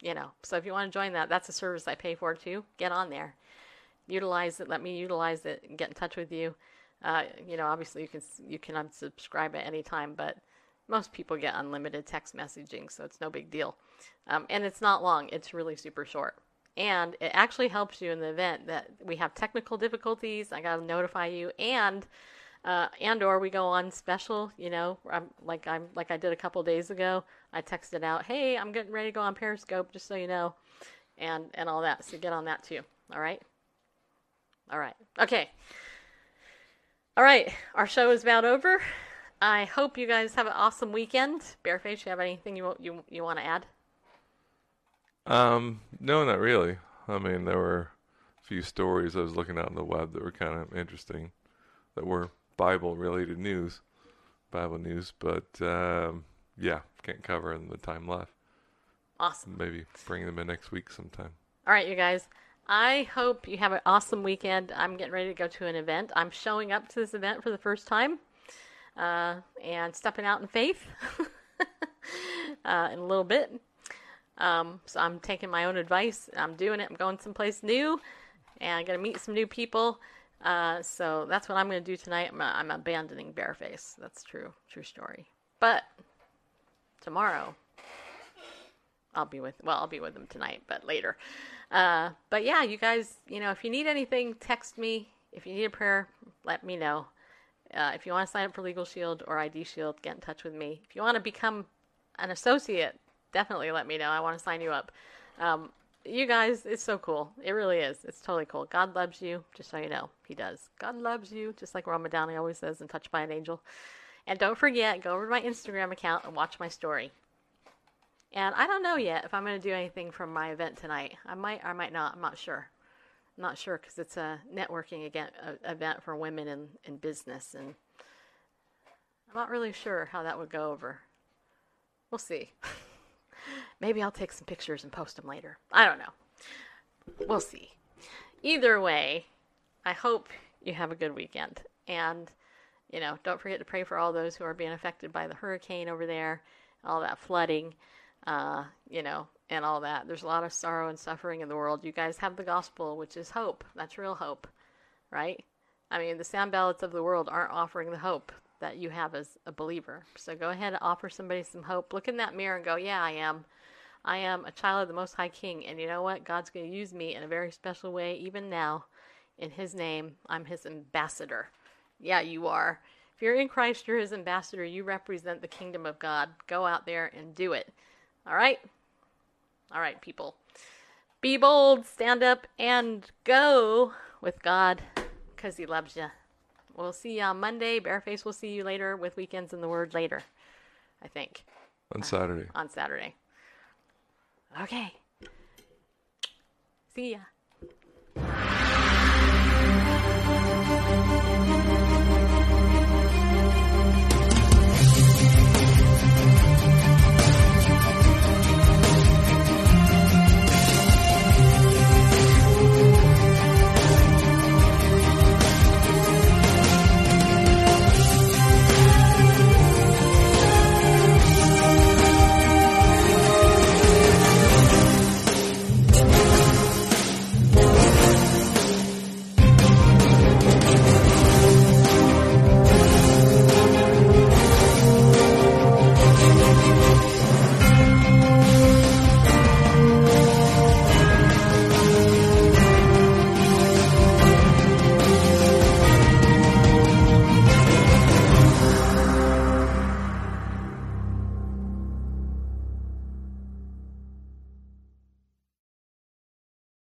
you know, so if you want to join that, that's a service I pay for too. Get on there, utilize it. Let me utilize it and get in touch with you. Uh, you know, obviously you can you can unsubscribe at any time, but most people get unlimited text messaging, so it's no big deal. Um, and it's not long; it's really super short. And it actually helps you in the event that we have technical difficulties. I gotta notify you, and uh, and or we go on special. You know, I'm, like I'm like I did a couple days ago. I texted out, "Hey, I'm getting ready to go on Periscope, just so you know," and and all that. So get on that too. All right. All right. Okay. All right. Our show is about over. I hope you guys have an awesome weekend. Bareface, you have anything you you you want to add? Um, no, not really. I mean, there were a few stories I was looking at on the web that were kind of interesting, that were Bible-related news, Bible news. But um, yeah, can't cover in the time left. Awesome. Maybe bring them in next week sometime. All right, you guys. I hope you have an awesome weekend. I'm getting ready to go to an event. I'm showing up to this event for the first time uh, and stepping out in faith uh, in a little bit. Um, so I'm taking my own advice. I'm doing it. I'm going someplace new, and I'm gonna meet some new people. Uh, so that's what I'm gonna do tonight. I'm, I'm abandoning Bareface. That's true, true story. But tomorrow, I'll be with. Well, I'll be with them tonight, but later. Uh, but yeah, you guys, you know, if you need anything, text me. If you need a prayer, let me know. Uh, if you want to sign up for Legal Shield or ID Shield, get in touch with me. If you want to become an associate, definitely let me know. I want to sign you up. Um, you guys, it's so cool. It really is. It's totally cool. God loves you, just so you know. He does. God loves you, just like Roma Downey always says, and touched by an angel. And don't forget, go over to my Instagram account and watch my story. And I don't know yet if I'm going to do anything from my event tonight. I might, I might not. I'm not sure. I'm not sure because it's a networking again, a, event for women in, in business, and I'm not really sure how that would go over. We'll see. Maybe I'll take some pictures and post them later. I don't know. We'll see. Either way, I hope you have a good weekend. And, you know, don't forget to pray for all those who are being affected by the hurricane over there, all that flooding, uh, you know, and all that. There's a lot of sorrow and suffering in the world. You guys have the gospel, which is hope. That's real hope, right? I mean, the Sanballats of the world aren't offering the hope that you have as a believer. So go ahead and offer somebody some hope. Look in that mirror and go, yeah, I am. I am a child of the Most High King, and you know what? God's going to use me in a very special way, even now. In His name, I'm His ambassador. Yeah, you are. If you're in Christ, you're His ambassador. You represent the kingdom of God. Go out there and do it. All right? All right, people. Be bold, stand up, and go with God because He loves you. We'll see you on Monday. Bareface will see you later with Weekends in the Word later, I think, On Saturday. Uh, on Saturday. Okay. See ya.